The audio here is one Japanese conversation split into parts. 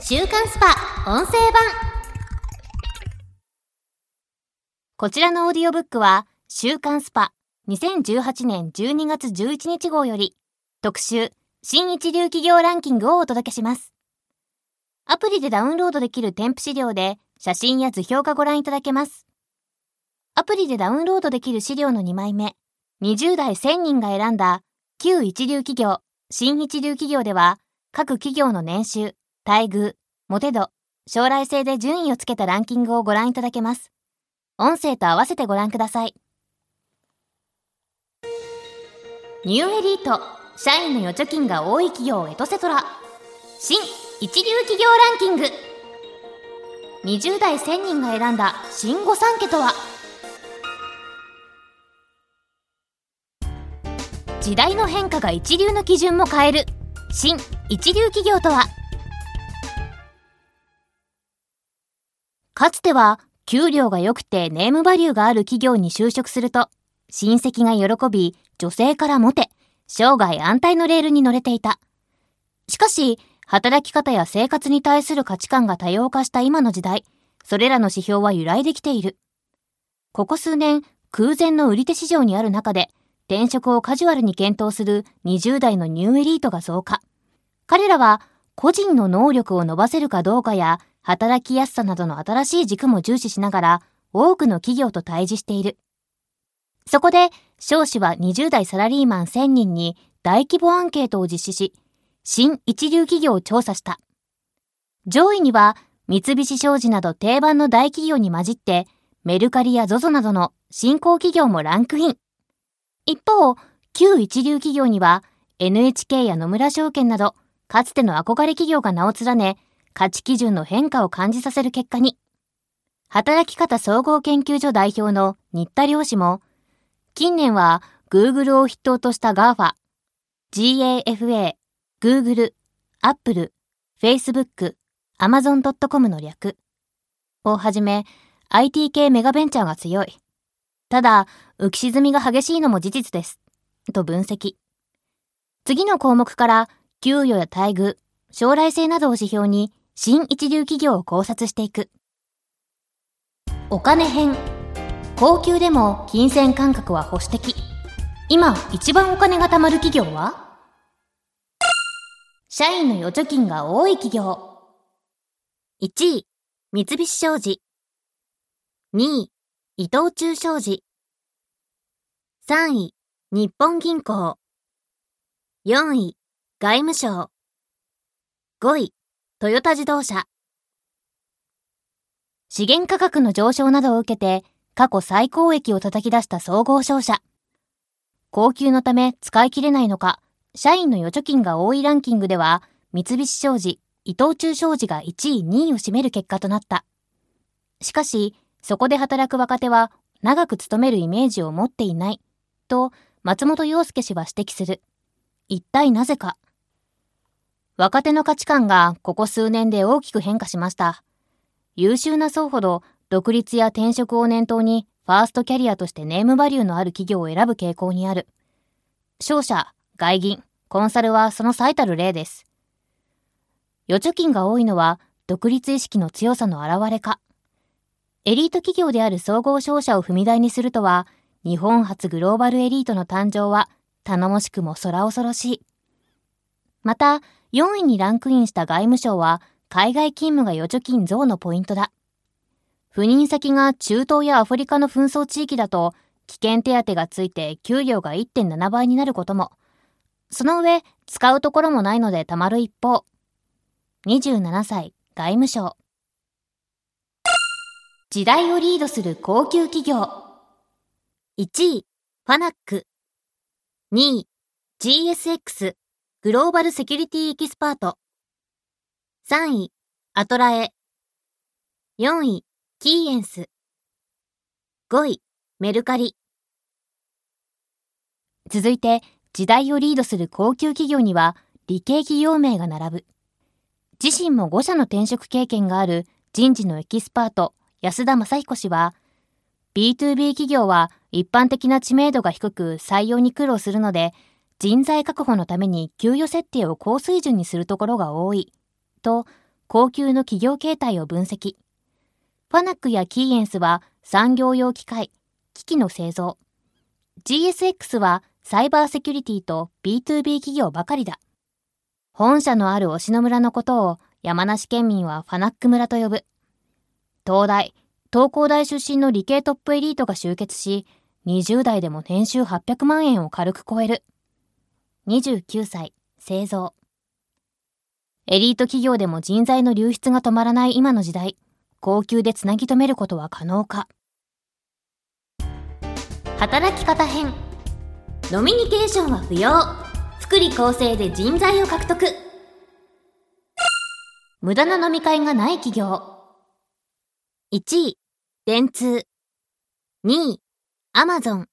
週刊スパ音声版。こちらのオーディオブックは週刊スパ2018年12月11日号より特集新一流企業ランキングをお届けします。アプリでダウンロードできる添付資料で写真や図表がご覧いただけます。アプリでダウンロードできる資料の2枚目20代1000人が選んだ旧一流企業新一流企業では各企業の年収待遇、モテ度、将来性で順位をつけたランキングをご覧いただけます。音声と合わせてご覧ください。ニューエリート、社員の預貯金が多い企業エトセトラ。新一流企業ランキング。20代1000人が選んだ新御三家とは時代の変化が一流の基準も変える新一流企業とはかつては、給料が良くてネームバリューがある企業に就職すると、親戚が喜び、女性からモテ、生涯安泰のレールに乗れていた。しかし、働き方や生活に対する価値観が多様化した今の時代、それらの指標は揺らいできている。ここ数年、空前の売り手市場にある中で、転職をカジュアルに検討する20代のニューエリートが増加。彼らは、個人の能力を伸ばせるかどうかや、働きやすさなどの新しい軸も重視しながら、多くの企業と対峙している。そこで、少子は20代サラリーマン1000人に大規模アンケートを実施し、新一流企業を調査した。上位には、三菱商事など定番の大企業に混じって、メルカリや ZOZO などの新興企業もランクイン。一方、旧一流企業には、NHK や野村証券など、かつての憧れ企業が名を連ね、価値基準の変化を感じさせる結果に、働き方総合研究所代表の新田良氏も、近年は Google を筆頭とした GAFA、GAFA、Google、Apple、Facebook、Amazon.com の略をはじめ IT 系メガベンチャーが強い。ただ、浮き沈みが激しいのも事実です。と分析。次の項目から給与や待遇、将来性などを指標に新一流企業を考察していく。お金編。高級でも金銭感覚は保守的。今一番お金が貯まる企業は？社員の預貯金が多い企業。1位、三菱商事。2位、伊藤忠商事。3位、日本銀行。4位、外務省。5位、トヨタ自動車。資源価格の上昇などを受けて、過去最高益を叩き出した総合商社。高級のため使い切れないのか、社員の預貯金が多いランキングでは、三菱商事、伊藤忠商事が1位、2位を占める結果となった。しかし、そこで働く若手は長く勤めるイメージを持っていない、と松本洋介氏は指摘する。一体なぜか。若手の価値観がここ数年で大きく変化しました。優秀な層ほど独立や転職を念頭にファーストキャリアとしてネームバリューのある企業を選ぶ傾向にある。商社、外銀、コンサルはその最たる例です。預貯金が多いのは独立意識の強さの表れか。エリート企業である総合商社を踏み台にするとは、日本初グローバルエリートの誕生は頼もしくも空恐ろしい。また、4位にランクインした外務省は、海外勤務が預貯金増のポイントだ。赴任先が中東やアフリカの紛争地域だと、危険手当がついて給料が1.7倍になることも。その上、使うところもないので貯まる一方。27歳、外務省。時代をリードする高級企業。1位、ファナック。2位、GSX。グローバルセキュリティエキスパート。3位、アトラエ。4位、キーエンス。5位、メルカリ。続いて、時代をリードする高給企業には、理系企業名が並ぶ。自身も5社の転職経験がある人事のエキスパート、安田正彦氏は、B2B 企業は一般的な知名度が低く採用に苦労するので、人材確保のために給与設定を高水準にするところが多い。と、高級の企業形態を分析。ファナックやキーエンスは産業用機械、機器の製造。GSX はサイバーセキュリティと B2B 企業ばかりだ。本社のある忍野村のことを山梨県民はファナック村と呼ぶ。東大、東工大出身の理系トップエリートが集結し、20代でも年収800万円を軽く超える。29歳、製造。エリート企業でも人材の流出が止まらない今の時代、高級でつなぎ止めることは可能か。働き方編。ノミニケーションは不要。福利厚生で人材を獲得。無駄な飲み会がない企業。1位、電通。2位、アマゾン。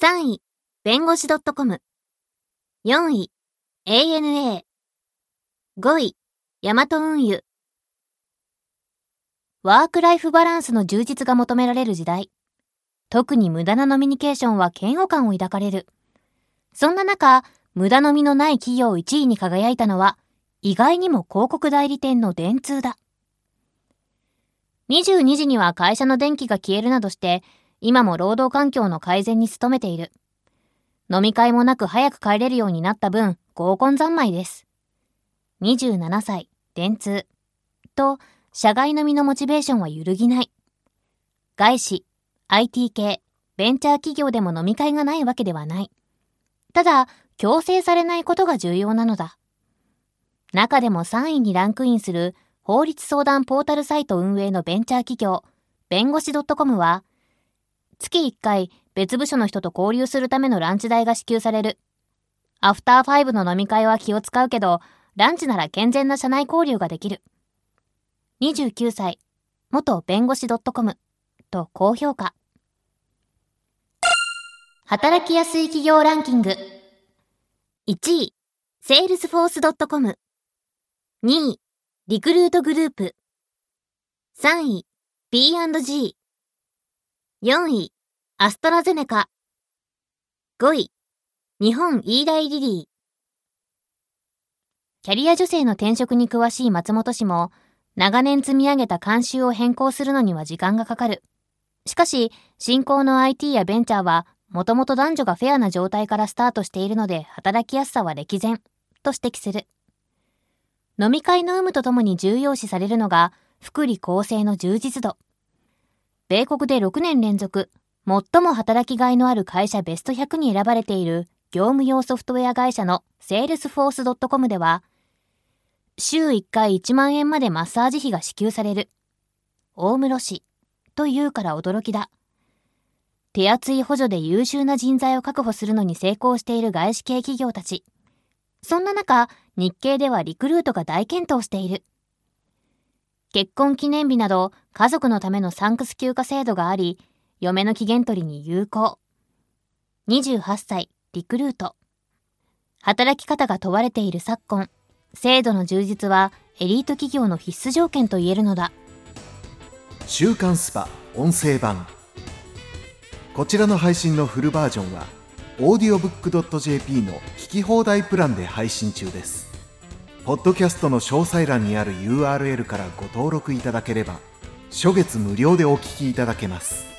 3位、弁護士 .com。4位、ANA。5位、ヤマト運輸。ワークライフバランスの充実が求められる時代。特に無駄なノミニケーションは嫌悪感を抱かれる。そんな中、無駄飲みのない企業1位に輝いたのは、意外にも広告代理店の電通だ。22時には会社の電気が消えるなどして、今も労働環境の改善に努めている。飲み会もなく早く帰れるようになった分、合コン三昧です。27歳、電通。と、社外飲みのモチベーションは揺るぎない。外資、IT 系、ベンチャー企業でも飲み会がないわけではない。ただ、強制されないことが重要なのだ。中でも3位にランクインする法律相談ポータルサイト運営のベンチャー企業、弁護士 .com は、月1回別部署の人と交流するためのランチ代が支給される。アフターファイブの飲み会は気を使うけど、ランチなら健全な社内交流ができる。29歳、も弁護士 .com と高評価。働きやすい企業ランキング。1位、セールスフォース .com。2位、リクルートグループ。3位、P&G。4位、アストラゼネカ。5位、日本イーライリリー。キャリア女性の転職に詳しい松本氏も、長年積み上げた慣習を変更するのには時間がかかる。しかし、新興の IT やベンチャーは、もともと男女がフェアな状態からスタートしているので、働きやすさは歴然、と指摘する。飲み会の有無とともに重要視されるのが、福利厚生の充実度。米国で6年連続、最も働きがいのある会社ベスト100に選ばれている業務用ソフトウェア会社のセールスフォース .com では、週1回1万円までマッサージ費が支給される。大室市というから驚きだ。手厚い補助で優秀な人材を確保するのに成功している外資系企業たち。そんな中、日系ではリクルートが大健闘している。結婚記念日など家族のためのサンクス休暇制度があり、嫁の期限取りに有効。28歳、リクルート。働き方が問われている昨今、制度の充実はエリート企業の必須条件と言えるのだ。週刊スパ音声版。こちらの配信のフルバージョンは、audiobook.jp の聞き放題プランで配信中です。ポッドキャストの詳細欄にある URL からご登録いただければ、初月無料でお聞きいただけます。